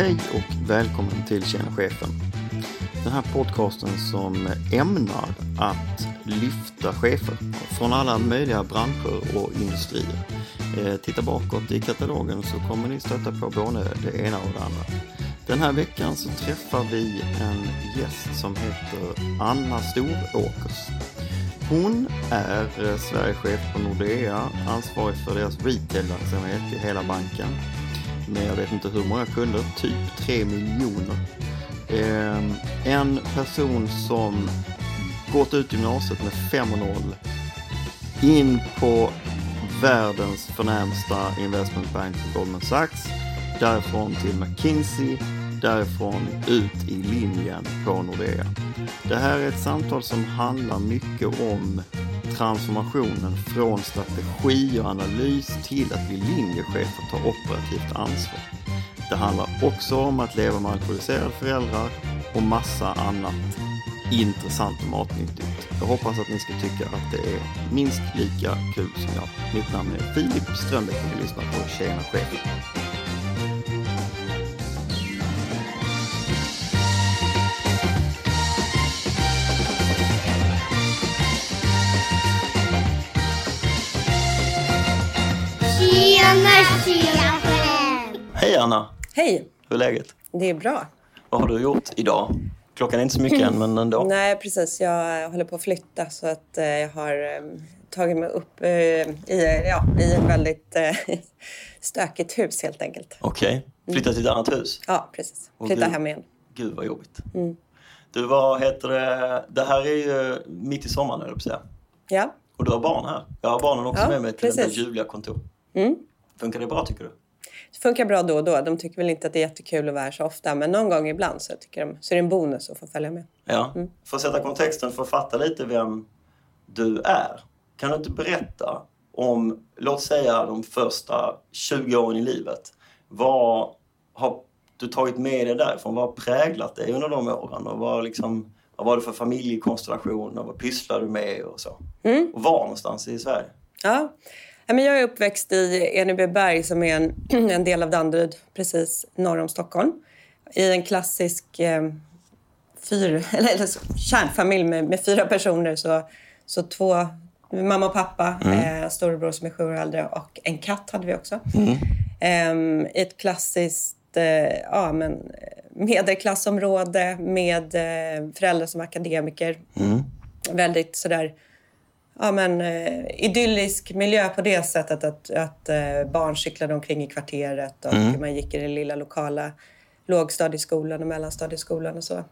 Hej och välkommen till Tjena Chefen. Den här podcasten som ämnar att lyfta chefer från alla möjliga branscher och industrier. Eh, titta bakåt i katalogen så kommer ni stöta på både det ena och det andra. Den här veckan så träffar vi en gäst som heter Anna Storåkers. Hon är Sveriges Sverigechef på Nordea, ansvarig för deras retailverksamhet i hela banken. Med jag vet inte hur många kunder, typ 3 miljoner. Ehm, en person som gått ut gymnasiet med 5-0 In på världens förnämsta investmentbank Goldman Sachs. Därifrån till McKinsey. Därifrån ut i linjen på Nordea. Det här är ett samtal som handlar mycket om transformationen från strategi och analys till att bli linjechef och ta operativt ansvar. Det handlar också om att leva med alkoholiserade föräldrar och massa annat intressant och matnyttigt. Jag hoppas att ni ska tycka att det är minst lika kul som jag. Mitt namn är Filip Strömbäck och ni lyssnar på Tjena Chef. Tjena! Hej Anna! Hej, Hur är läget? det är bra. Vad har du gjort idag? Klockan är inte så mycket än, men ändå. Nej, precis. Jag håller på att flytta så att eh, jag har eh, tagit mig upp eh, i, ja, i ett väldigt eh, stökigt hus helt enkelt. Okej. Flytta till ett annat hus? Ja, precis. Flytta hem igen. Gud vad jobbigt. Mm. Du, vad heter det? Det här är ju mitt i sommaren, höll jag på att säga. Ja. Och du har barn här. Jag har barnen också Ja, med mig till precis. det ljuvliga kontor. Mm. Funkar det bra tycker du? Det funkar bra då och då. De tycker väl inte att det är jättekul att vara här så ofta, men någon gång ibland så, tycker de, så är det en bonus att få följa med. Ja. Mm. För att sätta kontexten, för att fatta lite vem du är. Kan du inte berätta om, låt säga de första 20 åren i livet. Vad har du tagit med dig därifrån? Vad har präglat dig under de åren? Och vad, liksom, vad var det för familjekonstellation? Och vad pysslade du med och så? Mm. Och var någonstans i Sverige? Ja. Men jag är uppväxt i Enebyberg som är en, en del av Danderyd precis norr om Stockholm. I en klassisk eh, fyr, eller, eller, kärnfamilj med, med fyra personer. Så, så två, mamma och pappa, eh, storebror som är sju år äldre och en katt hade vi också. Ehm, I ett klassiskt eh, ja, men, eh, medelklassområde med eh, föräldrar som akademiker. Väldigt sådär ja, men, eh, idyllisk miljö på det sättet att, att eh, barn cyklade omkring i kvarteret och man gick i den lilla lokala lågstadieskolan och mellanstadieskolan och så.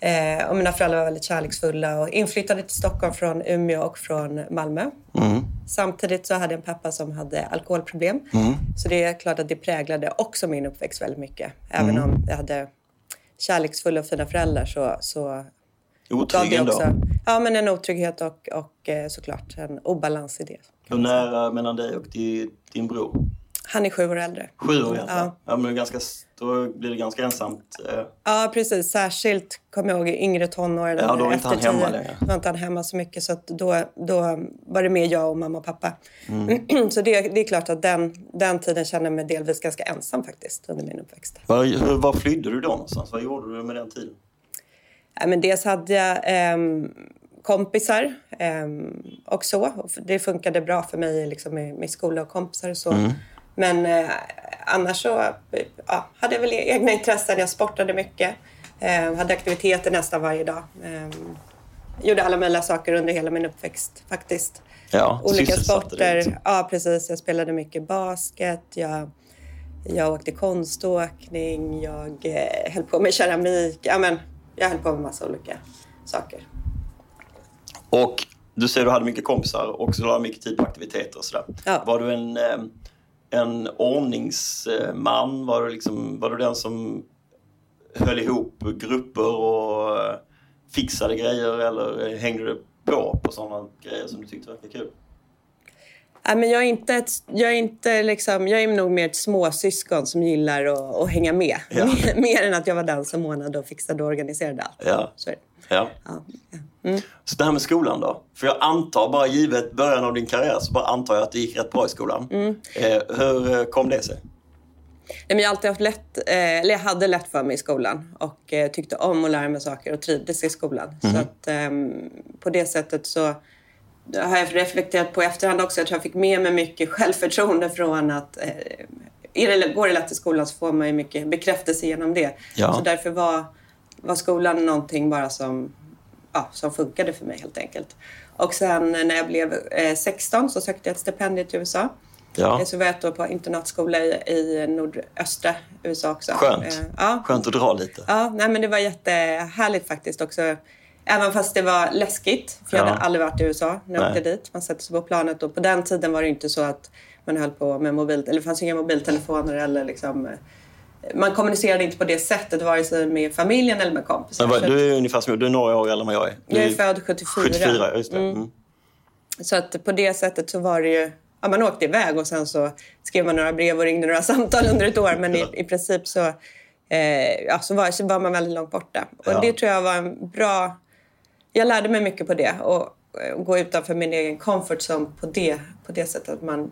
Eh, och mina föräldrar var väldigt kärleksfulla och inflyttade till Stockholm från Umeå och från Malmö. Samtidigt så hade jag en pappa som hade alkoholproblem. Så det är klart att det präglade också min uppväxt väldigt mycket. Även om jag hade kärleksfulla och fina föräldrar så, så Otrygg ändå. ja, men en otrygghet och, och eh, såklart en obalans i det. Hur nära mellan dig och din, din bror? Han är sju år äldre. Sju år egentligen? Ja. Ja. men ganska, då blir det ganska ensamt. Eh, Ja, precis. Särskilt kommer jag ihåg i yngre tonåren. Ja, då var inte han hemma längre. Då var inte han hemma så mycket. Så då, då var det mer jag och mamma och pappa. Mm. så det, det är klart att den, den tiden kände jag mig delvis ganska ensam faktiskt under min uppväxt. var, var flydde du då någonstans? Vad gjorde du med den tiden? Ja, men dels hade jag ehm, kompisar ehm, och så. Det funkade bra för mig liksom, med, med skola och kompisar och så. Men eh, annars så ja, hade jag väl egna intressen. Jag sportade mycket. Eh, hade aktiviteter nästan varje dag. Eh, gjorde alla möjliga saker under hela min uppväxt faktiskt. Ja, Olika sporter. liksom. Ja, precis. Jag spelade mycket basket. Jag, jag åkte konståkning. Jag eh, höll på med keramik. Ja, men, jag höll på med massa olika saker. Och du säger att du hade mycket kompisar och så du mycket tid på aktiviteter och sådär. Ja. Var du en, eh, en ordningsman? Var du, liksom, var du den som höll ihop grupper och eh, fixade grejer eller hängde du på på sådana grejer som du tyckte verkade kul? Nej, men jag är inte, ett, jag är inte liksom, jag är nog mer ett småsyskon som gillar att, att hänga med. Ja. Mer, mer än att jag var den som ordnade och fixade och organiserade allt. Ja. Så. Ja. Ja. ja. Så det här med skolan då? För jag antar, bara givet början av din karriär, så bara antar jag att det gick rätt bra i skolan. Mm. Eh, hur eh, kom det sig? Nej, men jag alltid haft lätt, eh, eller jag hade lätt för mig i skolan och eh, tyckte om att lära mig saker och trivdes i skolan. Så att ehm, på det sättet så har jag reflekterat på i efterhand också. Jag tror jag fick med mig mycket självförtroende från att eh, det, går det lätt i skolan så får man ju mycket bekräftelse genom det. Ja. Så därför var, var skolan någonting bara som, ja, som funkade för mig helt enkelt. Och sen när jag blev eh, 16 så sökte jag ett stipendium till USA. Ja. Eh, Så var jag ett år på internatskola i, i nordöstra USA också. Skönt. Eh, ja, Skönt att dra lite. Ja, nej, men det var jättehärligt faktiskt också. Även fast det var läskigt, för jag Ja. hade aldrig varit i USA när jag Nej. åkte dit. Man sätter sig på planet och på den tiden var det inte så att man höll på med mobil... Eller det fanns inga mobiltelefoner eller liksom... eh, Man kommunicerade inte på det sättet, vare sig med familjen eller med kompisar. Att Du är ungefär som du är några år äldre än jag är. Du jag är född 74. 74, just. Mm. Mm. Så att på det sättet så var det ju... Ja, man åkte iväg och sen så skrev man några brev och ringde några samtal under ett år. Men i, i princip så, eh, ja, så, var, så var man väldigt långt borta. Och Ja. det tror jag var en bra... Jag lärde mig mycket på det. Och, eh, gå utanför min egen comfort zone på det, på det sättet. Att, man,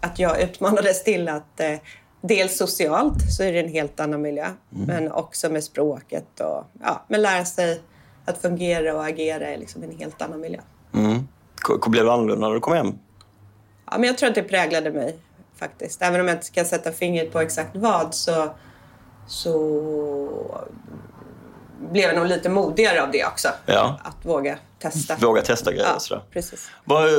att jag utmanades till att eh, dels socialt så är det en helt annan miljö. Men också med språket och ja, men lära sig att fungera och agera i liksom en helt annan miljö. Mm. Blev du annorlunda när du kom hem? Ja, men jag tror att det präglade mig faktiskt. Även om jag inte kan sätta fingret på exakt vad så, så blev jag nog lite modigare av det också. Ja. Att våga testa. Våga testa grejer Ja, sådär. precis.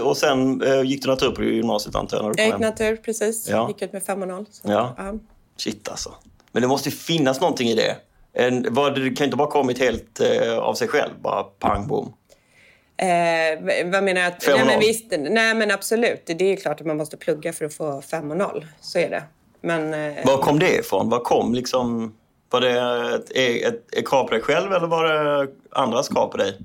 Och sen eh, gick du natur på gymnasiet antar jag när du kom Jag gick natur, precis. Ja. Gick ut med 5 och 0. Så, Ja. ja. Shit alltså. Men det måste ju finnas någonting i det. En, vad, det kan ju inte bara kommit helt eh, av sig själv, bara pang bom. Eh, vad menar jag? Fem och nej, men visst, nej men absolut. Det är ju klart att man måste plugga för att få 5 och 0. Så är det. Men, eh, Var kom det ifrån? Var kom liksom... Var det ett, ett, ett krav på dig själv eller var det andras krav på dig?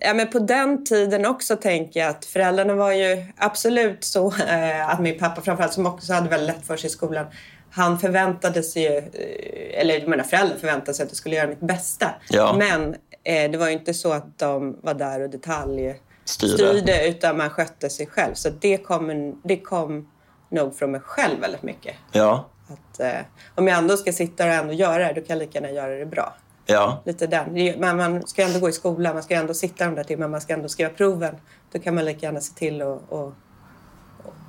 Ja, men på den tiden också tänker jag att föräldrarna var ju absolut så eh, att min pappa framförallt som också hade väldigt lätt för sig i skolan. Han förväntade sig ju, eh, eller mina föräldrar förväntade sig att jag skulle göra mitt bästa. Ja. Men eh, det var ju inte så att de var där och detaljstyrde Styrde. utan man skötte sig själv. Så det kom, det kom nog från mig själv väldigt mycket. Ja. Att, eh, om jag ändå ska sitta och ändå göra det, då kan jag lika gärna göra det bra. Ja. Lite den. Man, man ska ändå gå i skolan, man ska ändå sitta de där timmarna, man ska ändå skriva proven. Då kan man lika gärna se till och, och,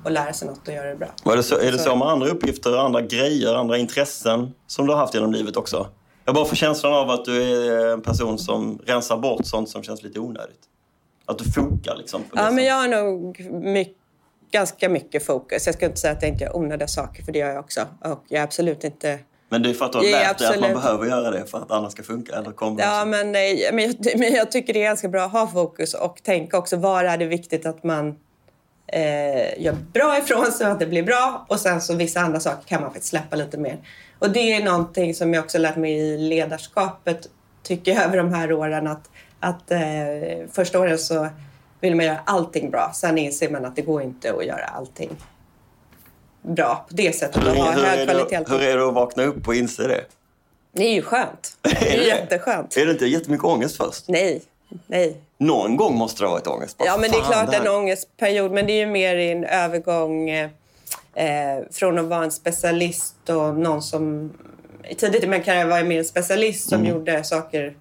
och lära sig något och göra det bra. Var det så, är det Så- med andra uppgifter, andra grejer, andra intressen som du har haft genom livet också? Jag bara får känslan av att du är en person som rensar bort sånt som känns lite onödigt. Att du fokar liksom. På det Ja, men jag har nog mycket, ganska mycket fokus. Jag ska inte säga att jag inte gör onödiga saker, för det gör jag också. Och jag är absolut inte... men det är för att du har lärt dig att man absolut. behöver göra det för att annat ska funka? Eller kommer Ja, så? men, nej, men, jag, men jag tycker det är ganska bra att ha fokus och tänka också var är det viktigt att man eh, gör bra ifrån sig och att det blir bra. Och sen så vissa andra saker kan man faktiskt släppa lite mer. Och det är någonting som jag också lärt mig i ledarskapet, tycker jag, över de här åren. Att, att eh, första åren så vill man göra allting bra. Sen inser man att det går inte att göra allting bra på det sättet. Hur, Och ha hög är kvalitet. det, hur är det att vakna upp och inse det? Det är ju skönt. Det är jätteskönt. Är det inte jättemycket ångest först? Nej, nej. Någon gång måste det ha varit ångest. Bara, Ja, men det är klart här- en ångestperiod, men det är ju mer i en övergång eh, eh, från att vara en specialist och någon som... Tidigt i min karriär var jag mer en specialist som gjorde saker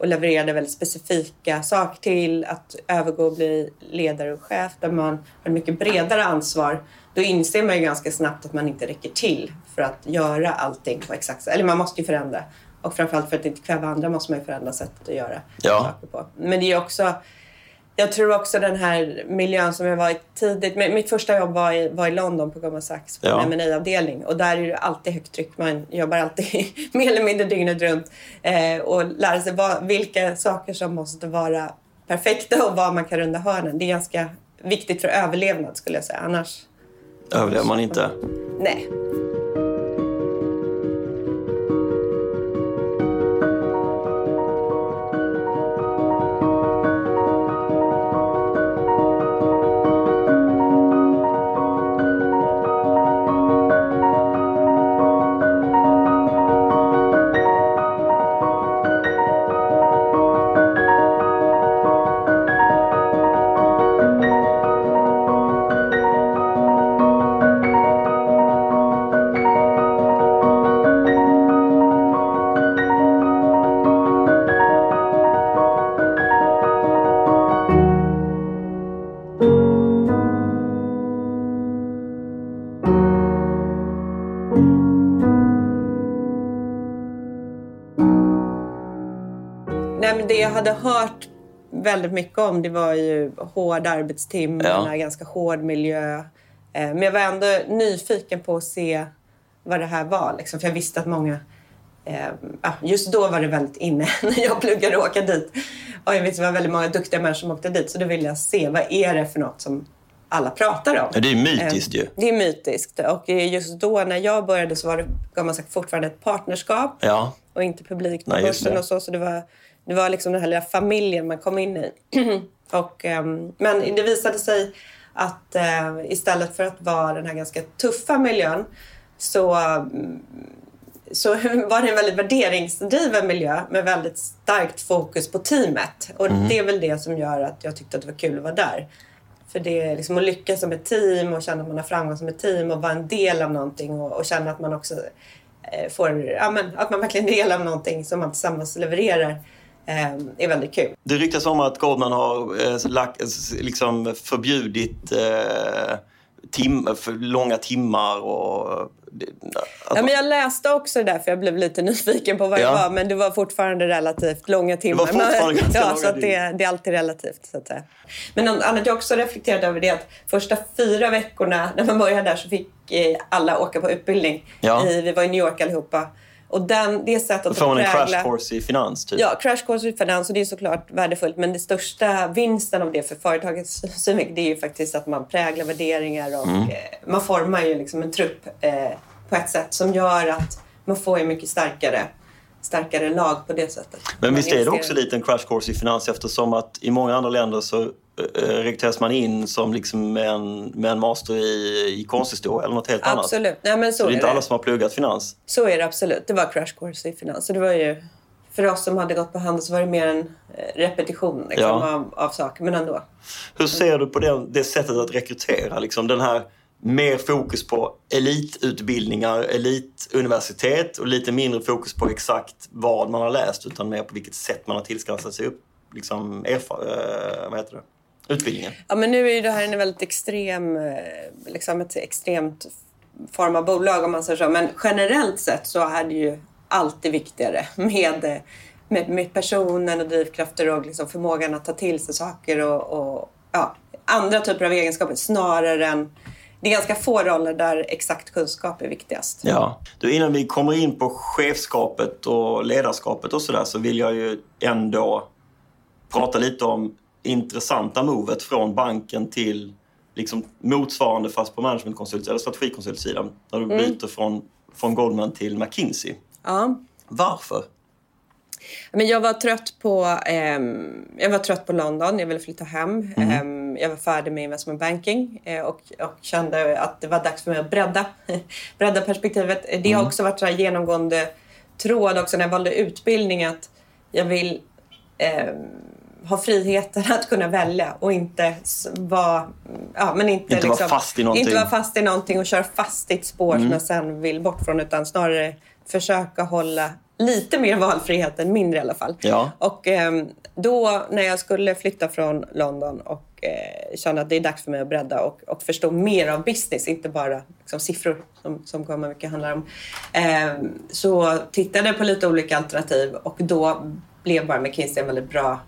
och levererade väldigt specifika saker till att övergå och bli ledare och chef där man har mycket bredare ansvar. Då inser man ju ganska snabbt att man inte räcker till för att göra allting på exakt Eller man måste ju förändra. Och framförallt för att inte kväva andra måste man ju förändra sättet att göra Ja. saker på. Men det är också jag tror också den här miljön som jag var i tidigt. Mitt första jobb var i, var i London på Goldman Sachs på Ja. en ma avdelning Och där är det alltid högt tryck. Man jobbar alltid mer eller mindre dygnet runt. Eh, och lära sig vad, vilka saker som måste vara perfekta och vad man kan runda hörnen. Det är ganska viktigt för överlevnad skulle jag säga. Annars, Överlever man inte? nej. Jag hade hört väldigt mycket om det var ju hårda arbetstimmarna, Ja. ganska hård miljö. Eh, Men jag var ändå nyfiken på att se vad det här var. Liksom, för jag visste att många... Eh, just då var det väldigt inne när jag pluggade att åka dit. Och jag visste att det var väldigt många duktiga människor som åkte dit. Så då ville jag se vad är det för något som alla pratar om. Ja, det är ju mytiskt ju. Det är mytiskt. Och just då när jag började så var det gav man sagt, fortfarande ett partnerskap Ja. och inte publikt på Nej, börsen och så. Så det var, det var liksom den här lilla familjen man kom in i. och, ehm, men det visade sig att eh, istället för att vara den här ganska tuffa miljön så, så var det en väldigt värderingsdriven miljö med väldigt starkt fokus på teamet. Och Mm. det är väl det som gör att jag tyckte att det var kul att vara där. För det är liksom att lyckas som ett team och känna att man har framgång som ett team och vara en del av någonting och, och känna att man också eh, får, ja, men, att man verkligen är en del av någonting som man tillsammans levererar är väldigt kul. Det ryktas om att Goldman har eh, lagt, liksom förbjudit eh, tim, för långa timmar och... Att, Ja, men jag läste också det där för jag blev lite nyfiken på vad Ja. det var men det var fortfarande relativt långa timmar. Det var fortfarande Men- ja, långa så att det, det är alltid relativt. Så att säga. Men annat jag också reflekterat över det är att första fyra veckorna när man började där så fick eh, alla åka på utbildning. Ja. Vi var i New York allihopa. Och den, det sättet får man en prägla... crash course i finans, typ. Ja, crash course i finans och det är såklart värdefullt. Men det största vinsten av det för företagets synvinkel det är ju faktiskt att man präglar värderingar och Mm. eh, man formar ju liksom en trupp eh, på ett sätt som gör att man får ju mycket starkare, starkare lag på det sättet. Men Man visst är det också lite en crash course i finans eftersom att i många andra länder så eh, rekryteras man in som liksom med, en, med en master i, i konsthistoria eller något helt annat. Absolut. Nej, men så, Så det är är inte det. alla som har pluggat finans. Så är det absolut. Det var crash course i finans. Så det var ju, för oss som hade gått på handel så var det mer en eh, repetition liksom, Ja. av, av saker. Men ändå. Hur ser du på det, det sättet att rekrytera? Liksom den här mer fokus på elitutbildningar, elituniversitet och lite mindre fokus på exakt vad man har läst utan mer på vilket sätt man har tillskansat sig upp, liksom, erfar, eh, vad heter det? Utbildningen. Ja, men nu är ju det här en väldigt extrem, eh, liksom ett extremt form av bolag om man säger så. Men generellt sett så är det ju alltid viktigare med, med, med personen och drivkrafter och liksom förmågan att ta till sig saker och, och ja, andra typer av egenskaper snarare än... Det är ganska få roller där exakt kunskap är viktigast. Ja. Du, innan vi kommer in på chefskapet och ledarskapet och sådär så vill jag ju ändå prata lite om intressanta movet från banken till liksom motsvarande fast på managementkonsult eller strategikonsultsidan. När du byter från, från Goldman till McKinsey. Ja. Varför? Men jag var trött på, ehm, jag var trött på London, jag ville flytta hem. Ehm, jag var färdig med investment banking eh, och, och kände att det var dags för mig att bredda, bredda perspektivet. Det har också varit så här genomgående tråd också när jag valde utbildning att jag vill ehm, ha friheten att kunna välja och inte vara, ja, men inte, Inte vara liksom, fast i någonting. Inte vara fast i någonting och köra fast i ett spår som jag sen vill bort från utan snarare försöka hålla lite mer valfrihet än mindre i alla fall. Ja. Och ehm, då när jag skulle flytta från London och eh, kände att det är dags för mig att bredda och, och förstå mer av business, inte bara liksom, siffror som, som kommer mycket handlar om. ehm, så tittade jag på lite olika alternativ och då blev bara McKinsey en väldigt bra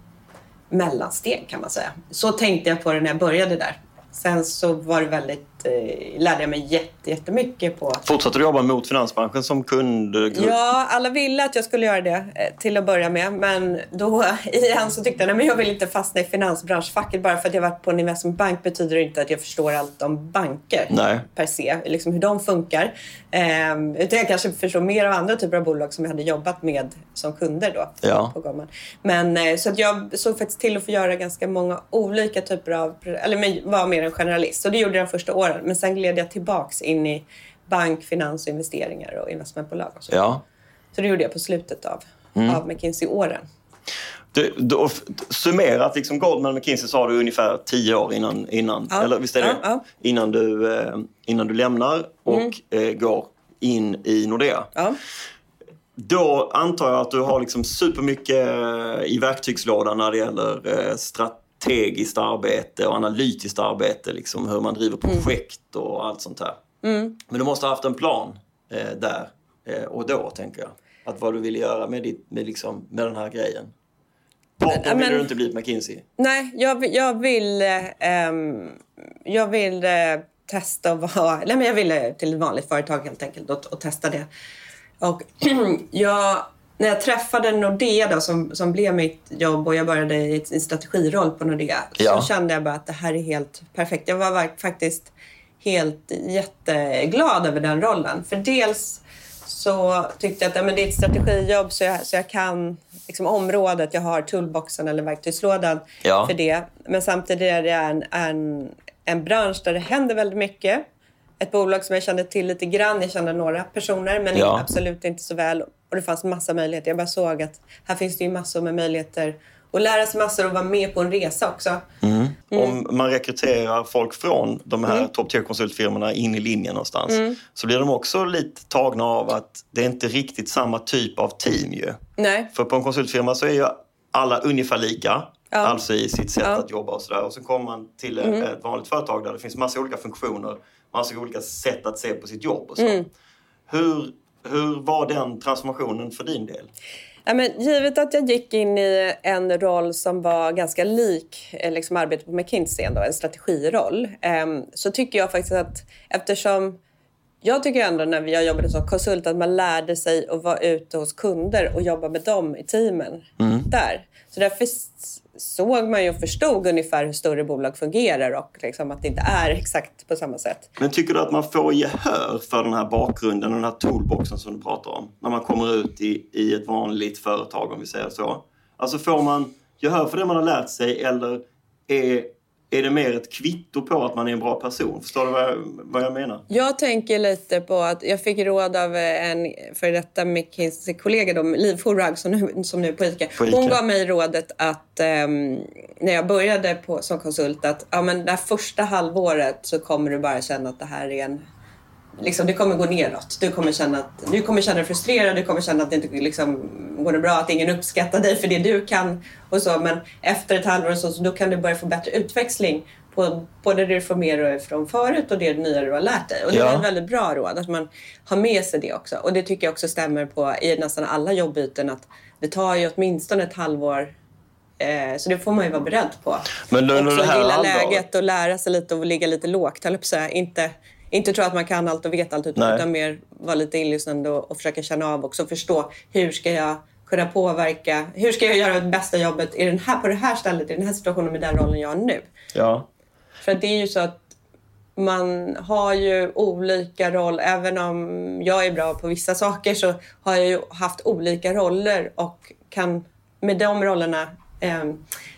mellansteg kan man säga. Så tänkte jag på det när jag började där. Sen så var det väldigt, eh, lärde jag mig jätte, jättemycket på Fortsatte du jobba mot finansbranschen som kund? Ja, alla ville att jag skulle göra det eh, till att börja med. Men då igen så tyckte jag men jag vill inte fastna i finansbranschfacket. Bara för att jag varit på en investmentbank betyder det inte att jag förstår allt om banker Nej. per se. Liksom hur de funkar. Ehm, utan jag kanske förstår mer av andra typer av bolag som jag hade jobbat med som kunder då. Ja. På Goldman. Men eh, så att jag såg faktiskt till att få göra ganska många olika typer av... Eller var mer en generalist. Och det gjorde jag de första åren. Men sen gled jag tillbaks in i bank, finans och investeringar och investmentbolag. Och så. Ja. Så det gjorde jag på slutet av, Mm. av McKinsey-åren. Du, du, summerat, liksom Goldman McKinsey sa du ungefär tio år innan, innan Ja. eller visst är det? Ja. Innan, du, eh, innan du lämnar och eh, går in i Nordea. Då antar jag att du har liksom supermycket i verktygslådan när det gäller eh, strategiskt arbete och analytiskt arbete. Liksom hur man driver projekt och allt sånt här. Men du måste ha haft en plan eh, där eh, och då, tänker jag. Att vad du ville göra med, ditt, med, liksom, med den här grejen. Varför vill du inte bli McKinsey? Nej, jag, vill- jag vill... eh, ehm, jag vill eh, testa att vara... Nej, men jag ville till ett vanligt företag helt enkelt och, och testa det. Och jag, när jag träffade Nordea då, som, som blev mitt jobb och jag började i en strategiroll på Nordea Ja. så kände jag bara att det här är helt perfekt. Jag var faktiskt helt jätteglad över den rollen. För dels så tyckte jag att ja, men det är ett strategijobb så jag, så jag kan liksom, området. Jag har toolboxen eller verktygslådan Ja. för det. Men samtidigt är det en, en, en bransch där det händer väldigt mycket. Ett bolag som jag kände till lite grann. Jag kände några personer men Ja. absolut inte så väl. Och det fanns massa möjligheter. Jag bara såg att här finns det ju massor med möjligheter att lära sig massor och vara med på en resa också. Mm. Om man rekryterar folk från de här topp 10-konsultfirmorna in i linjen någonstans så blir de också lite tagna av att det är inte riktigt samma typ av team ju. Nej. För på en konsultfirma så är ju alla ungefär lika. Ja. Alltså i sitt sätt Ja. att jobba och sådär. Och så kommer man till ett, ett vanligt företag där det finns massa olika funktioner, massa olika sätt att se på sitt jobb och så. Hur, hur var den transformationen för din del? Ja, men givet att jag gick in i en roll som var ganska lik eh, liksom arbetet på McKinsey, ändå, en strategiroll, ehm, så tycker jag faktiskt att eftersom jag tycker ändå när jag jobbade som konsult att man lärde sig att vara ute hos kunder och jobba med dem i teamen där. Så därför såg man ju och förstod ungefär hur större bolag fungerar och liksom att det inte är exakt på samma sätt. Men tycker du att man får gehör för den här bakgrunden, den här toolboxen som du pratar om? När man kommer ut i, i ett vanligt företag, om vi säger så. Alltså får man gehör för det man har lärt sig eller är, är det mer ett kvitto på att man är en bra person? Förstår du vad jag, vad jag menar? Jag tänker lite på att jag fick råd av en för detta McKinsey-kollega, Liv Forhag, som nu, som nu är på ICA. På ICA. Hon gav mig rådet att ehm, när jag började på, som konsult att ja, men det första halvåret så kommer du bara känna att det här är en Liksom, det kommer gå neråt. Du kommer, känna att, du kommer känna dig frustrerad, du kommer känna att det inte liksom, går det bra, att ingen uppskattar dig för det du kan. och så. Men efter ett halvår så, så då kan du börja få bättre utväxling på både det du får med dig från förut och det nya du har lärt dig. Och det Ja. var ett väldigt bra råd att man har med sig det också. Och det tycker jag också stämmer på i nästan alla jobbyten att det tar ju åtminstone ett halvår Eh, Så det får man ju vara beredd på. Men Också det här gilla läget och lära sig lite och ligga lite lågt, höll jag på att säga. Inte, inte tro att man kan allt och vet allt utan, utan mer vara lite inlyssnande och, och försöka känna av också och förstå hur ska jag kunna påverka, hur ska jag göra det bästa jobbet i den här, på det här stället, i den här situationen med den rollen jag har nu. Ja. För att det är ju så att man har ju olika roll. Även om jag är bra på vissa saker så har jag ju haft olika roller och kan med de rollerna eh,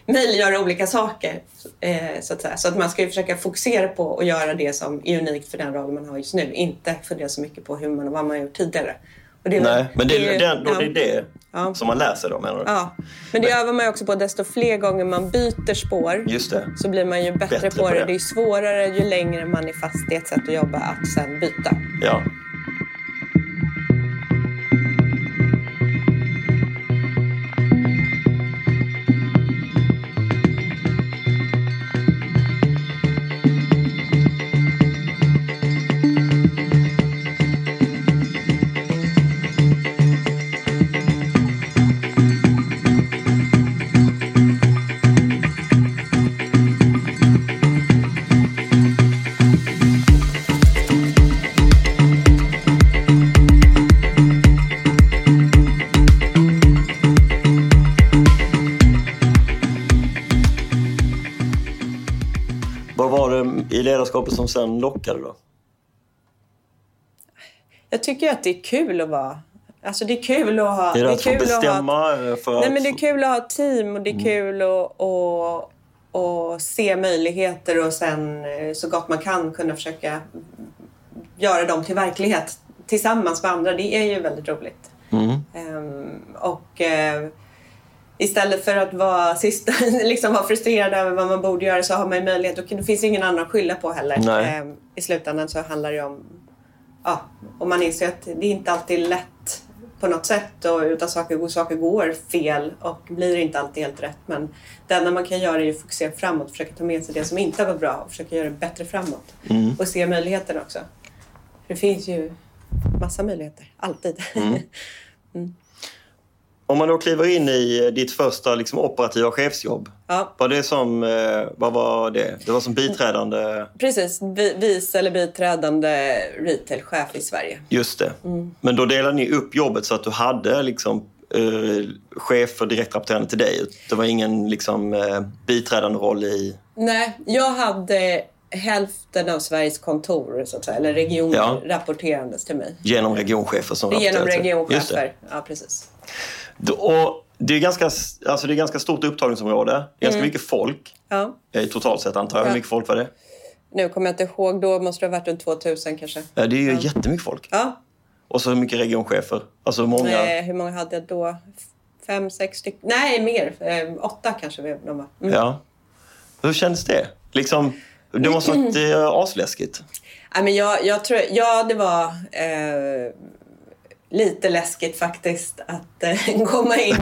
möjliggöra olika saker. Eh, så, att säga. så att man ska ju försöka fokusera på att göra det som är unikt för den roll man har just nu. Inte fundera så mycket på hur man, vad man har gjort tidigare. Det väl- Nej, men det, är är den, ja. det är det Ja. som man lär sig då menar du? Ja, men det övar man ju också på. Desto fler gånger man byter spår det. så blir man ju bättre, Bättre på, på det. det. Det är svårare ju längre man är fast i ett sätt att jobba att sen byta. Ja. Det i ledarskapet som sen lockade då? Jag tycker att det är kul att vara... Alltså det är kul att ha... Är det att få kul att bestämma? eh, För Nej, att... men det är kul att ha team och det är kul att, att, att se möjligheter och sen eh, så gott man kan kunna försöka göra dem till verklighet tillsammans med andra. Det är ju väldigt roligt. Mm. Ehm, och eh, istället för att vara, sista, liksom vara frustrerad över vad man borde göra så har man ju möjlighet och det finns ingen annan att skylla på heller. Nej. Ehm, I slutändan så handlar det om, ja, och man inser att det är inte alltid lätt på något sätt och utan saker, saker går fel och blir inte alltid helt rätt. Men det enda man kan göra är ju fokusera framåt, försöka ta med sig det som inte var bra och försöka göra det bättre framåt. Mm. Och se möjligheterna också. För det finns ju massa möjligheter, alltid. Mm. Om man då kliver in i ditt första liksom, operativa chefsjobb. Ja, Var det som, eh, vad var det? Det var som biträdande, precis. Vi- Vice eller biträdande retailchef i Sverige. just det. Men då delade ni upp jobbet så att du hade liksom eh, chefer direkt rapporterande till dig. Det var ingen liksom eh, biträdande roll i... Nej, jag hade hälften av Sveriges kontor, så att säga, eller regioner, Ja. rapporterandes till mig. Genom regionchefer som Genom rapporterade det. regionchefer. Ja, precis. Och det är ganska, alltså det är ganska stort upptagningsområde. Det är ganska mycket folk Ja. eh, totalt sett antar jag. Hur Ja. mycket folk var det? Nu kommer jag inte ihåg, då måste det ha varit runt 2000 kanske. Ja, det är ju jättemycket folk. Ja, Och så mycket regionchefer. Alltså hur många... eh, hur många hade jag då? Fem, sex stycken? Nej, mer. Eh, åtta kanske de var. Mm. Ja. Hur kändes det? Liksom, det måste ha varit eh, asläskigt. Nej, men jag, jag tror, ja, det var eh, lite läskigt faktiskt att eh, komma in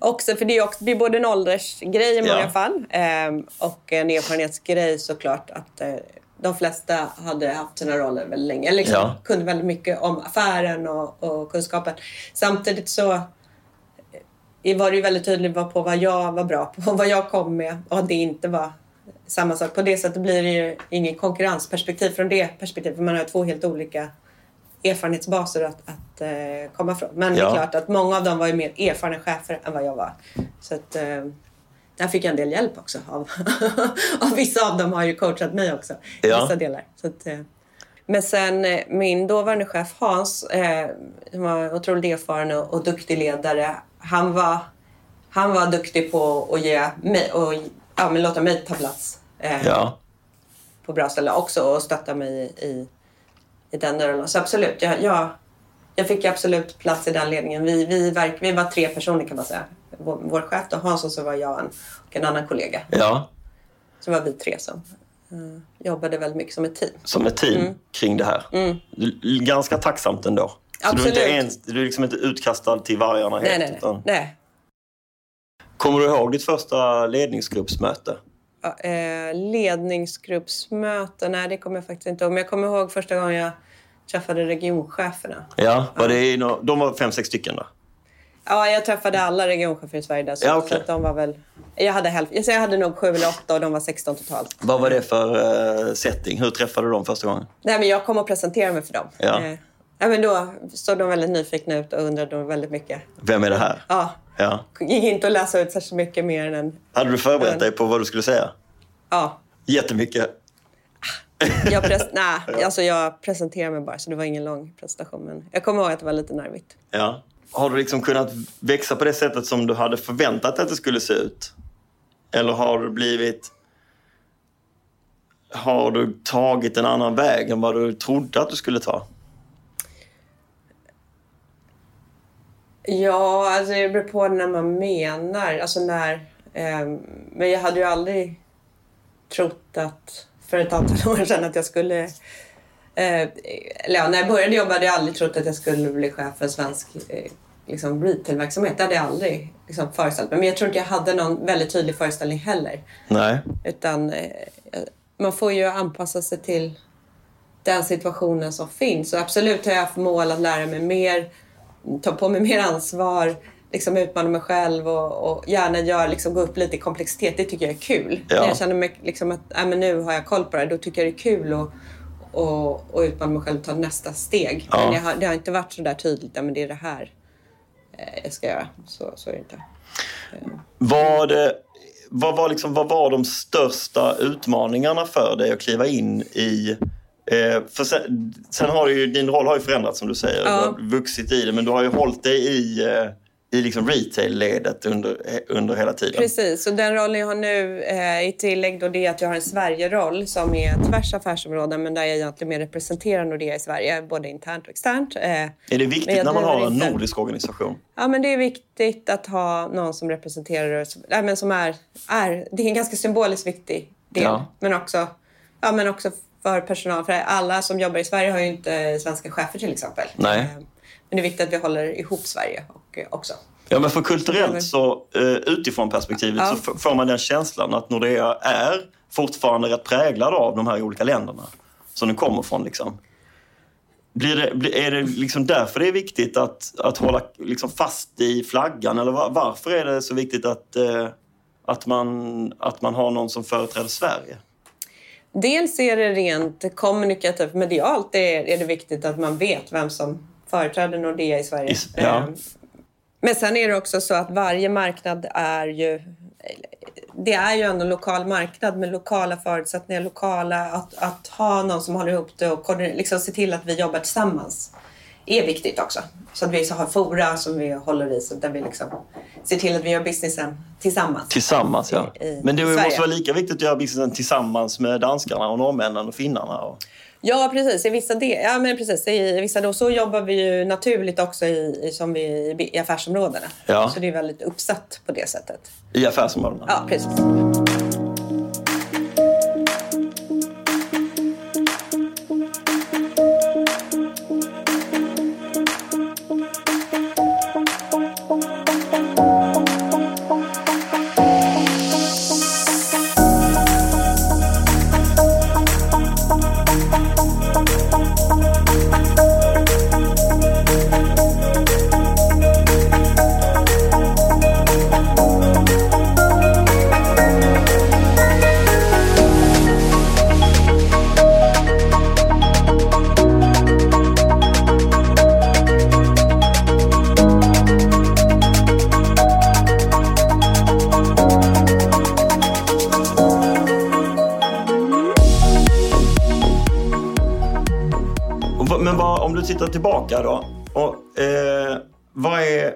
också. För det är, också, det är både en åldersgrej i många Ja. fall eh, och en erfarenhetsgrej såklart. Att eh, de flesta hade haft sina roller väldigt länge. Eller liksom Ja. kunde väldigt mycket om affären och, och kunskapen. Samtidigt så eh, var det ju väldigt tydligt på vad jag var bra på och vad jag kom med och det inte var samma sak. På det sättet blir det ju ingen konkurrensperspektiv från det perspektivet. För man har två helt olika erfarenhetsbaser att, att eh, komma från. Men det Ja. är klart att många av dem var ju mer erfarna chefer än vad jag var. Så att, eh, där fick jag en del hjälp också. Av, av vissa av dem har ju coachat mig också. I Ja. vissa delar. Så att, eh, men sen eh, min dåvarande chef Hans, eh, som var otroligt erfaren och, och duktig ledare. Han var, han var duktig på att ge mig, och, ja, men låta mig ta plats eh, Ja. på bra ställen också och stötta mig i, i, i den rollen. Så absolut, jag, jag, jag fick absolut plats i den ledningen. Vi, vi, verk, vi var tre personer kan man säga. Vår, vår chef då, Hans och så var jag en, och en annan kollega. ja. Så var vi tre som eh, jobbade väldigt mycket som ett team. Som ett team kring det här. Du- Ganska tacksamt ändå. Så du är, inte Absolut. ens, du är liksom inte utkastad till vargarna helt. Nej, nej, nej. Utan, nej. kommer du ihåg ditt första ledningsgruppsmöte? Ja, eh, ledningsgruppsmöten, nej det kommer jag faktiskt inte ihåg. Men jag kommer ihåg första gången jag träffade regioncheferna. Ja, var det nå- de var fem, sex stycken då? Ja, jag träffade alla regionchefer i Sverige där. Så, Ja, så att de var väl... Jag hade, hälften, så jag hade nog sju eller åtta och de var 16 totalt. Vad var det för eh, setting? Hur träffade du dem första gången? Nej, men jag kom och presenterade mig för dem. Ja. Eh, ja, men då såg de väldigt nyfikna ut och undrade väldigt mycket. Vem är det här? Ja, Ja. gick inte att läsa ut särskilt mycket mer än en... Hade du förberett Ja. dig på vad du skulle säga? Ja, Jättemycket. Jag, pres, nej, alltså jag presenterade mig bara så det var ingen lång presentation. Men jag kommer ihåg att det var lite nervigt. Ja. Har du liksom kunnat växa på det sättet som du hade förväntat dig att det skulle se ut? Eller har du blivit... Har du tagit en annan väg än vad du trodde att du skulle ta? Ja, alltså det beror på när man menar. Alltså när... ehm, men jag hade ju aldrig trott att för ett antal år sedan att jag skulle... Eh, ja, när jag började jobba hade jag aldrig trott att jag skulle bli chef för en svensk eh, liksom retailverksamhet. Det hade jag aldrig liksom, föreställt mig. Men jag tror inte jag hade någon väldigt tydlig föreställning heller. Nej. Utan eh, man får ju anpassa sig till den situationen som finns. Och absolut har jag haft mål att lära mig mer, ta på mig mer ansvar, liksom utmana mig själv och, och gärna göra, liksom, gå upp lite i komplexitet. Det tycker jag är kul. Ja. När jag känner mig, liksom, att äh, men nu har jag koll på det då tycker jag det är kul att och, och utmana mig själv och ta nästa steg. Ja. Men har, det har inte varit så där tydligt, ja, men det är det här eh, jag ska göra. Så, så är det inte. Vad, eh, vad, var liksom, vad var de största utmaningarna för dig att kliva in i... Eh, för sen, sen har du ju, din roll har ju förändrats som du säger. Du Ja. har vuxit i det, men du har ju hållit dig i, eh, i liksom retail-ledet under, eh, under hela tiden. Precis, och den rollen jag har nu eh, i tillägg då det är att jag har en Sverige-roll som är tvärs affärsområden men där jag egentligen mer representerar Nordea i Sverige, både internt och externt. Eh, Är det viktigt när man har en nordisk organisation? ja, men det är viktigt att ha någon som representerar, som- ja, men som är, är, det är en ganska symboliskt viktig del. Ja. Men, också, ja, men också för personal, för alla som jobbar i Sverige har ju inte svenska chefer till exempel. Nej. Eh, men det är viktigt att vi håller ihop Sverige och, eh, också. Ja, men för kulturellt så eh, utifrån perspektivet Ja. så får man den känslan att Nordea är fortfarande rätt präglad av de här olika länderna som den kommer från. Liksom. Det, är det liksom därför det är viktigt att, att hålla liksom fast i flaggan? Eller var, varför är det så viktigt att, eh, att, man, att man har någon som företräder Sverige? Dels är det rent kommunikativt, medialt är, är det viktigt att man vet vem som företräder Nordea i Sverige. Is- ja. Eh, Men sen är det också så att varje marknad är ju... Det är ju ändå en lokal marknad med lokala förutsättningar, lokala... Att, att ha någon som håller ihop det och liksom se till att vi jobbar tillsammans är viktigt också. Så att vi har fora som vi håller i, så där vi liksom ser till att vi gör businessen tillsammans. Tillsammans, ja. I- i Men det Sverige. måste vara lika viktigt att göra businessen tillsammans med danskarna och norrmännen och finnarna. Och... Ja, precis. I vissa del, ja, men precis. I vissa då, så jobbar vi ju naturligt också i, i, som vi, i, affärsområdena. Ja. Så det är väldigt uppsatt på det sättet. I affärsområdena. Ja, precis. Tittar tillbaka då. Och, eh, vad, är,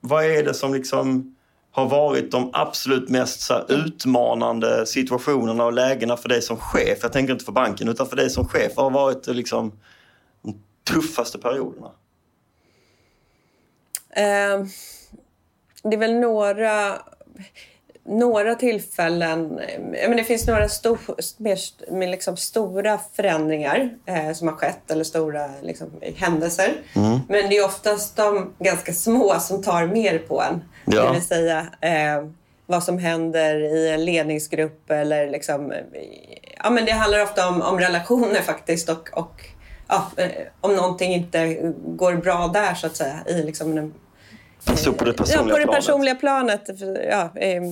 vad är det som liksom har varit de absolut mest så här, utmanande situationerna och lägena för dig som chef? Jag tänker inte för banken, utan för dig som chef. Vad har varit liksom, de tuffaste perioderna? Eh, det är väl några, några tillfällen. eh, Men det finns några stor, mer, liksom stora förändringar eh, som har skett eller stora liksom, händelser. Men det är oftast de ganska små som tar mer på en. Ja. Det vill säga eh, vad som händer i en ledningsgrupp eller liksom, eh, ja, men det handlar ofta om, om relationer faktiskt och, och ja, eh, om någonting inte går bra där så att säga i liksom en Så på det personliga ja, på det planet? personliga planet. Ja, eh,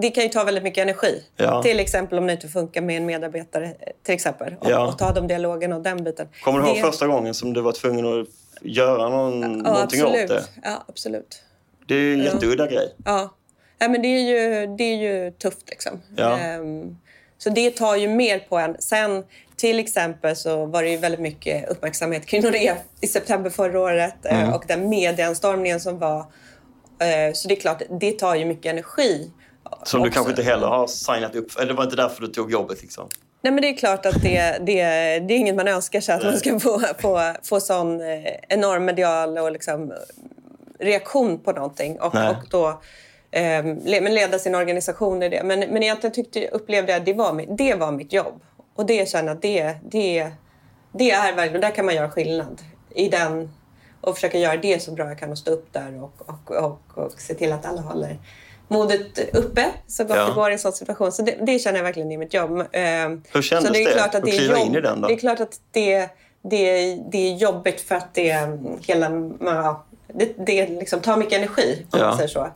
det kan ju ta väldigt mycket energi. Ja. Till exempel om det inte funkar med en medarbetare. till exempel. Och, Ja. och ta de dialogerna och den biten. Kommer du ihåg Det- första gången som du var tvungen att göra någon, ja, någonting absolut. åt det? Ja, absolut. Det är ju en jätteudda grej. Ja. ja men det är ju, det är ju tufft liksom. Ja. Ehm, så det tar ju mer på en. Sen till exempel så var det ju väldigt mycket uppmärksamhet kring Nordea i september förra året eh, Mm. och den medieanstormningen som var. Eh, Så det är klart, det tar ju mycket energi. Som du också. kanske inte heller har signat upp för. Eller det var inte därför du tog jobbet liksom? Nej, men det är klart att det, det, det är inget man önskar sig, att man ska få, få, få sån eh, enorm medial och liksom, reaktion på någonting. Och, Nej. och då eh, le, men leda sin organisation i det. Men, men egentligen tyckte, upplevde jag att det var, det var mitt jobb. Och det känner jag att det, det, det är verkligen, där kan man göra skillnad. I den, och försöka göra det så bra jag kan och stå upp där och, och, och, och se till att alla håller modet uppe så gott Ja. det går i en sån situation. Så det, det känner jag verkligen i mitt jobb. Eh, Hur kändes så det? Är det klart att det, är jobb, in i den då? Det är klart att det, det, det är jobbigt för att det, hela, det, det liksom tar mycket energi, om Ja. man säger så. Eh,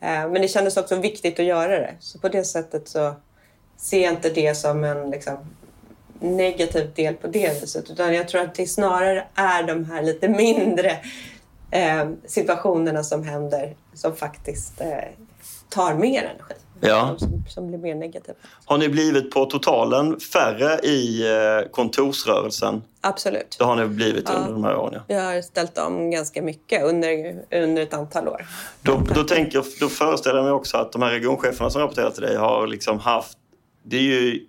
Men det kändes också viktigt att göra det. Så på det sättet så ser jag inte det som en liksom, negativ del på det viset. Utan jag tror att det snarare är de här lite mindre eh, situationerna som händer som faktiskt eh, tar mer energi. Ja. Som, som blir mer negativa. Har ni blivit på totalen färre i eh, kontorsrörelsen? Absolut. Det har ni blivit Ja. under de här åren, ja. Vi har ställt om ganska mycket under, under ett antal år. Då, då, tänker, då föreställer jag mig också att de här regioncheferna som rapporterar till dig har liksom haft... Det är ju,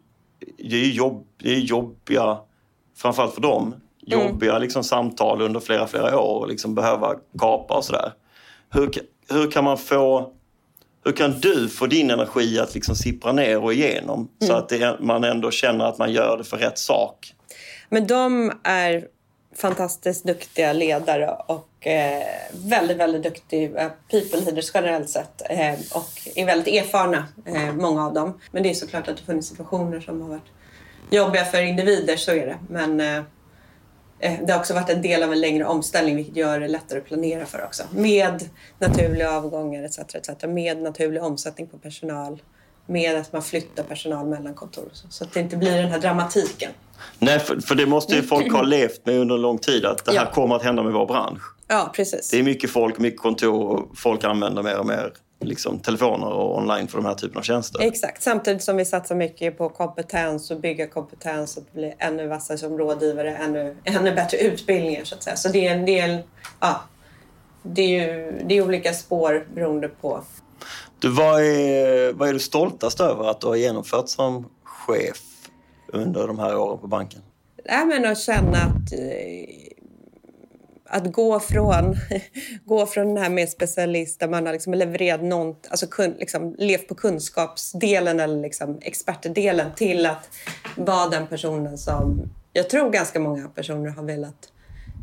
det är jobb, det är jobbiga, framförallt för dem, jobbiga liksom samtal under flera, flera år och liksom behöva kapa och sådär. Hur, hur kan man få... Hur kan du få din energi att liksom sippra ner och igenom så att det, man ändå känner att man gör det för rätt sak? Men de är fantastiskt duktiga ledare och eh, väldigt, väldigt duktiga people leaders generellt sett. Eh, och är väldigt erfarna, eh, många av dem. Men det är såklart att det funnits situationer som har varit jobbiga för individer, så är det. Men eh, eh det har också varit en del av en längre omställning vilket gör det lättare att planera för också. Med naturliga avgångar etc. etc. Med naturlig omsättning på personal. Med att man flyttar personal mellan kontor. Så, så att det inte blir den här dramatiken. Nej, för, för det måste ju folk ha levt med under en lång tid att det här Ja. kommer att hända med vår bransch. Ja, precis. Det är mycket folk, mycket kontor och folk använder mer och mer liksom, telefoner och online för de här typen av tjänster. Exakt, samtidigt som vi satsar mycket på kompetens och bygga kompetens och bli ännu vassare som rådgivare, ännu, ännu bättre utbildningar så att säga. Så det är en del, ja, det är ju det är olika spår beroende på. Du, vad, är, vad är du stoltast över att du har genomfört som chef under de här åren på banken? Nej, men att känna att, eh, att gå från, gå från den här med specialist där man har liksom levererat någon, alltså kun, liksom levt på kunskapsdelen eller liksom expertdelen till att vara den personen som jag tror ganska många personer har velat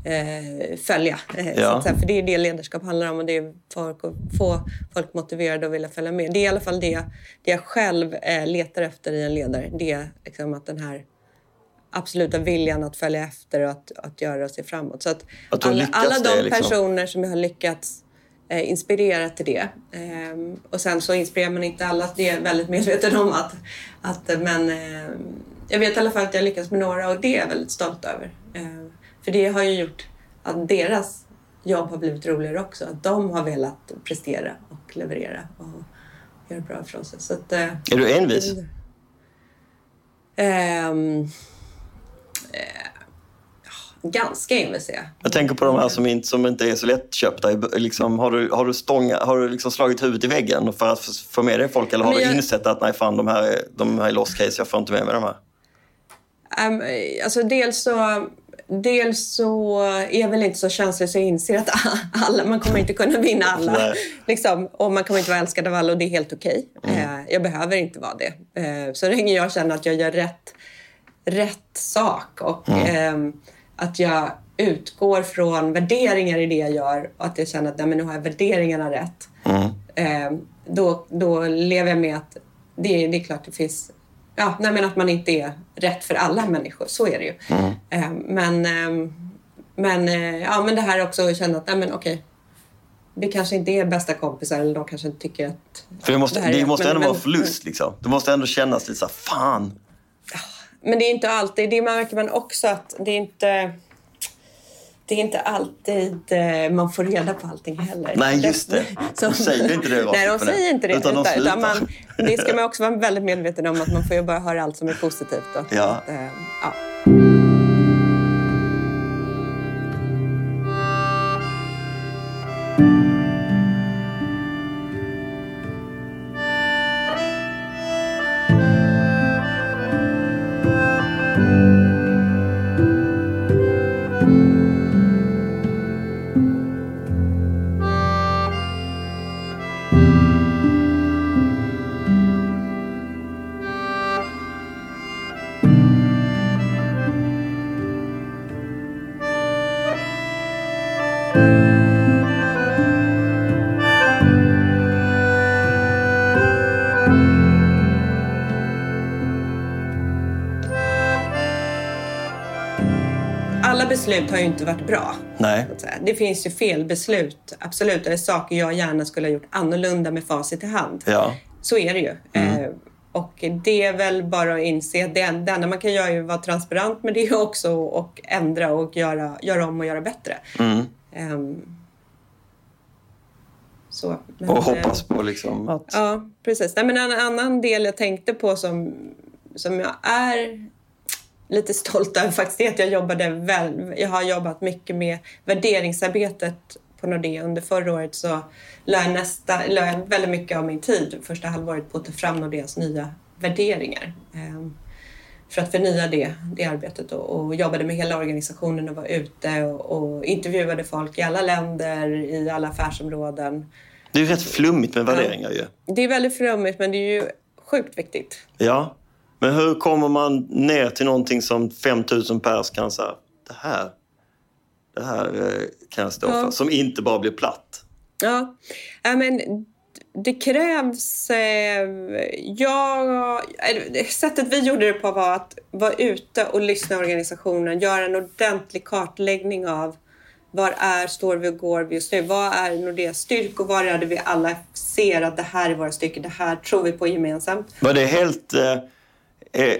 eh, följa. Eh, Ja. säga, för det är det ledarskap handlar om och det är folk att få folk motiverade och vilja följa med. Det är i alla fall det, det jag själv eh, letar efter i en ledare. Det är liksom att den här absoluta viljan att följa efter och att, att göra se framåt. Så att, Att alla, alla de liksom. personer som jag har lyckats eh, inspirera till det. Ehm, och sen så inspirerar man inte alla, det är jag väldigt medveten om. att, att Men eh, jag vet i alla fall att jag lyckats med några och det är jag väldigt stolt över. För det har ju gjort att deras jobb har blivit roligare också. Att de har velat prestera och leverera och göra bra ifrån sig. Så att, eh, Är du envis? Eh, ja, ganska envis är jag. Jag tänker på de här som inte, som inte är så lättköpta. Liksom, har du, har du, stånga, har du liksom slagit huvudet i väggen för att få med dig folk? Eller har Men du jag- insett att nej fan, de här, är, de här är lost case, jag får inte med mig de här? Um, alltså dels så, dels så är jag väl inte så känslig så jag inser att alla, man kommer inte kunna vinna alla. Liksom, och man kommer inte vara älskad av alla och det är helt okej. Mm. Eh, jag behöver inte vara det. Eh, så länge jag känner att jag gör rätt, rätt sak och Mm. ehm, att jag utgår från värderingar i det jag gör och att jag känner att nej, men nu har jag värderingarna rätt. Mm. Eh, då, då lever jag med att det, det är klart det finns... Ja, nej, men att man inte är rätt för alla människor. Så är det ju. Eh, men, eh, men, eh, ja, men det här också att känna att nej, men, okej, vi kanske inte är bästa kompisar eller de kanske inte tycker att... För det måste, det rätt. måste Men- ändå men- vara förlust. Liksom. Det måste ändå kännas lite så här, fan. Men det är inte alltid, det märker man också att det är inte... Det är inte alltid eh, man får reda på allting heller. Nej, just det. De säger inte det Nej, de säger inte det. Utan de slutar. man, det ska man också vara väldigt medveten om att man får ju bara höra allt som är positivt. Och, Ja. att, eh, ja. Beslut har ju inte varit bra. Nej. Det finns ju felbeslut, absolut. Eller saker jag gärna skulle ha gjort annorlunda med facit i hand. Ja. Så är det ju. Eh, och det är väl bara att inse att det, en- det enda man kan göra är att vara transparent med det också och ändra och göra, göra om och göra bättre. Mm. Ehm, så. Men, Och eh, hoppas på liksom att... Ja, precis. Nej, men en annan del jag tänkte på som, som jag är lite stolt över faktiskt att jag jobbade väl, jag har jobbat mycket med värderingsarbetet på Nordea. Under förra året så la jag, nästa, la jag väldigt mycket av min tid första halvåret på att ta fram Nordeas nya värderingar. Ehm, för att förnya det, det arbetet och, och jobbade med hela organisationen och var ute och, och intervjuade folk i alla länder, i alla affärsområden. Det är ju rätt flummigt med värderingar ju. Det är väldigt flummigt men det är ju sjukt viktigt. Ja. Men hur kommer man ner till någonting som 5000 pers kan säga, det här, det här eh, kan jag stå Ja. för. Som inte bara blir platt. Ja, ja men det krävs... Eh, ja, eh, sättet vi gjorde det på var att vara ute och lyssna i organisationen. Göra en ordentlig kartläggning av var är, står vi och går vi just nu? Vad är Nordeas styrkor? Var är det vi alla ser att det här är våra styrkor? Det här tror vi på gemensamt. Var det helt eh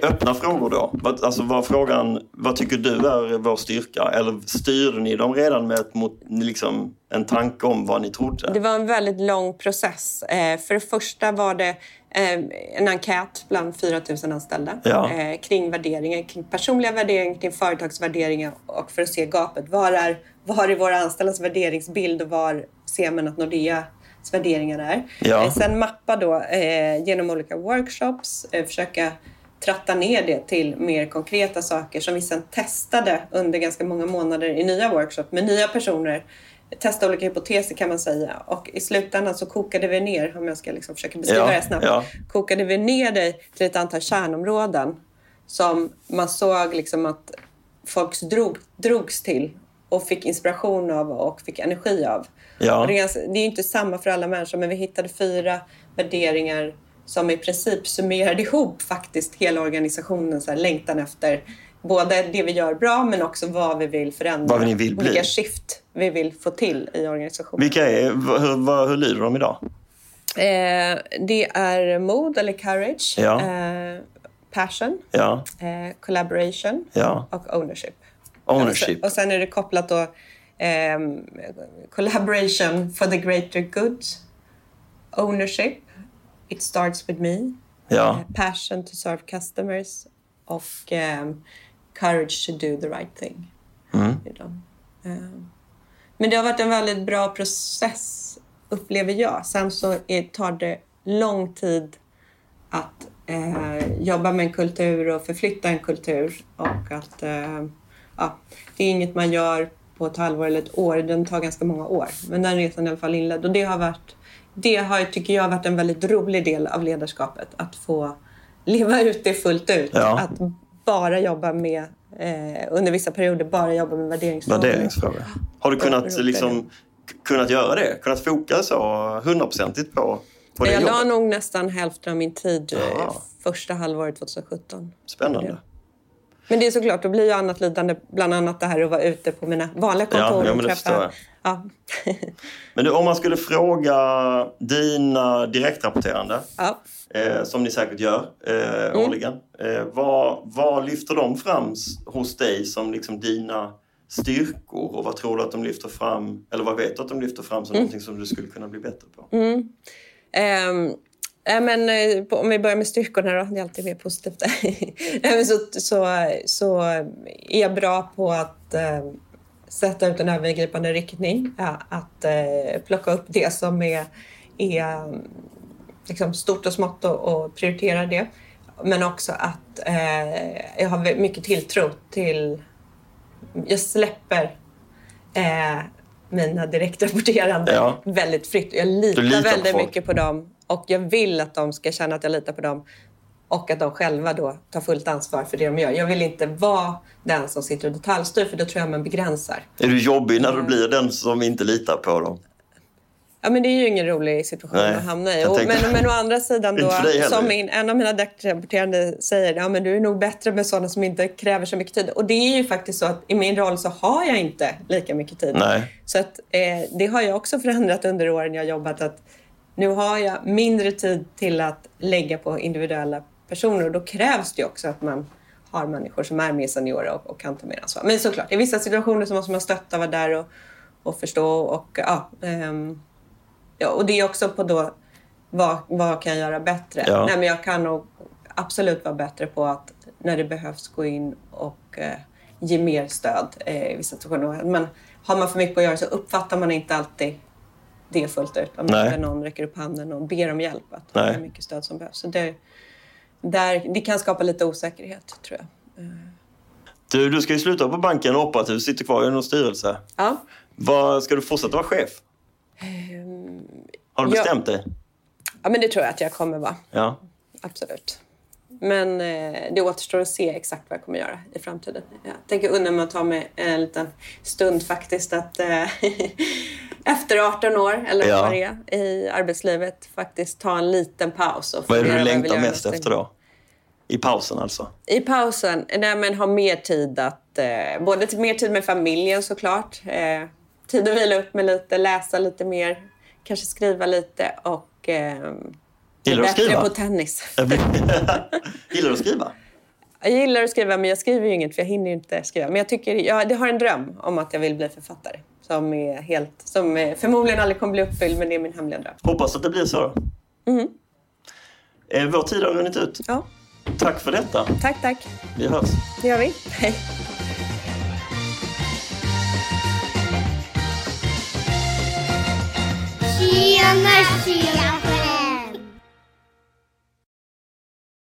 öppna frågor då? Alltså var frågan, vad tycker du är vår styrka? Eller styrde ni dem redan med ett, mot, liksom, en tanke om vad ni trodde? Det var en väldigt lång process. Eh, för det första var det eh, en enkät bland 4 000 anställda ja. eh, kring värderingar, kring personliga värderingar, kring företagsvärderingar och för att se gapet. Var är, var är våra anställdas värderingsbild och var ser man att Nordeas värderingar är? Ja. Eh, sen mappa då eh, genom olika workshops, eh, försöka tratta ner det till mer konkreta saker som vi sen testade under ganska många månader i nya workshops med nya personer testa olika hypoteser kan man säga. Och i slutändan så kokade vi ner, om jag ska liksom försöka beskriva ja, det snabbt, ja. kokade vi ner det till ett antal kärnområden som man såg liksom att folk drog, drogs till och fick inspiration av och fick energi av. Ja. Det, är ganska, det är inte samma för alla människor men vi hittade fyra värderingar som i princip summerade ihop faktiskt hela organisationens längtan efter både det vi gör bra men också vad vi vill förändra. Vad ni vill bli. Vilka skift vi vill få till i organisationen. Vilka är, hur, hur lyder de idag? Eh, det är mod eller courage, ja. eh, passion, ja. eh, collaboration ja. och ownership. Ownership. Och sen är det kopplat då eh, collaboration for the greater good, ownership, it starts with me, ja. Eh, passion to serve customers och um, courage to do the right thing. Mm. Um, men det har varit en väldigt bra process, upplever jag. Sen så tar det lång tid att eh, jobba med en kultur och förflytta en kultur. Och att eh, ja, Det är inget man gör på ett halvår eller ett år. Den tar ganska många år. Men den resan är i alla fall inledd. Och det har varit, det har, tycker jag, varit en väldigt rolig del av ledarskapet. Att få leva ut det fullt ut. Ja. Att bara jobba med, eh, under vissa perioder, bara jobba med värderingsfrågor. värderingsfrågor. Har du kunnat, liksom, kunnat göra det? Kunnat foka så hundraprocentigt på, på det Jag jobbet? la nog nästan hälften av min tid eh, ja. första halvåret 2017. Spännande. Men det är såklart, då blir ju annat lidande. Bland annat det här att vara ute på mina vanliga kontor ja, det träffa... Ja. men du, om man skulle fråga dina direktrapporterande, ja. eh, som ni säkert gör eh, mm. årligen. Eh, vad, vad lyfter de fram hos dig som liksom dina styrkor och vad tror du att de lyfter fram, eller vad vet du att de lyfter fram som mm. någonting som du skulle kunna bli bättre på? Mm. Um, äh, men, eh, om vi börjar med styrkorna då, det är alltid mer positivt. så, så, så är jag bra på att uh, sätta ut en övergripande riktning, att uh, plocka upp det som är, är liksom stort och smått och, prioritera det. Men också att uh, jag har mycket tilltro till jag släpper eh, mina direktrapporterande ja. väldigt fritt. Jag litar, litar väldigt mycket på dem och jag vill att de ska känna att jag litar på dem och att de själva då tar fullt ansvar för det de gör. Jag vill inte vara den som sitter och detaljstyr för då tror jag man begränsar. Är du jobbig när du blir den som inte litar på dem? Ja, men det är ju ingen rolig situation Nej, att hamna i. Och, men, men å andra sidan, då, som min, en av mina direktrapporterande säger, ja, men du är nog bättre med sådana som inte kräver så mycket tid. Och det är ju faktiskt så att i min roll så har jag inte lika mycket tid. Nej. Så att, eh, det har jag också förändrat under åren jag jobbat. Att nu har jag mindre tid till att lägga på individuella personer och då krävs det också att man har människor som är mer seniora och, och kan ta mer ansvar. Men såklart, i vissa situationer så måste man stötta, vara där och, och förstå. Och, ja, um, Ja, och det är också på då, vad, vad kan jag göra bättre? Ja. Nej, men jag kan nog absolut vara bättre på att när det behövs gå in och eh, ge mer stöd eh, i vissa situationer. Men har man för mycket att göra så uppfattar man inte alltid det fullt ut. Om inte någon räcker upp handen och ber om hjälp. Att det är mycket stöd som behövs. Så det, där, det kan skapa lite osäkerhet, tror jag. Du, du ska ju sluta på banken och du sitter kvar i någon styrelse. Ja. Vad, ska du fortsätta vara chef? Har du bestämt dig? Ja, men det tror jag att jag kommer vara. Ja. Absolut. Men eh, det återstår att se exakt vad jag kommer göra i framtiden. Jag tänker unna mig att ta mig en liten stund faktiskt att, eh, efter 18 år eller Ja. vad det är i arbetslivet faktiskt ta en liten paus. Och Vad är det du längtar mest efter då? I pausen alltså? I pausen, nej men ha mer tid att, eh, både till, mer tid med familjen såklart, eh, tid att vila upp med lite, läsa lite mer, kanske skriva lite och eh, Gillar du att skriva? på tennis. Gillar du att skriva? Jag gillar att skriva men jag skriver ju inget för jag hinner inte skriva. Men jag tycker, jag har en dröm om att jag vill bli författare. Som, är helt, som förmodligen aldrig kommer bli uppfylld men det är min hemliga dröm. Hoppas att det blir så då. Eh, Vår tid har runnit ut. Ja, Tack för detta. tack tack. Vi hörs. Det gör vi. Hej. Tjena, tjena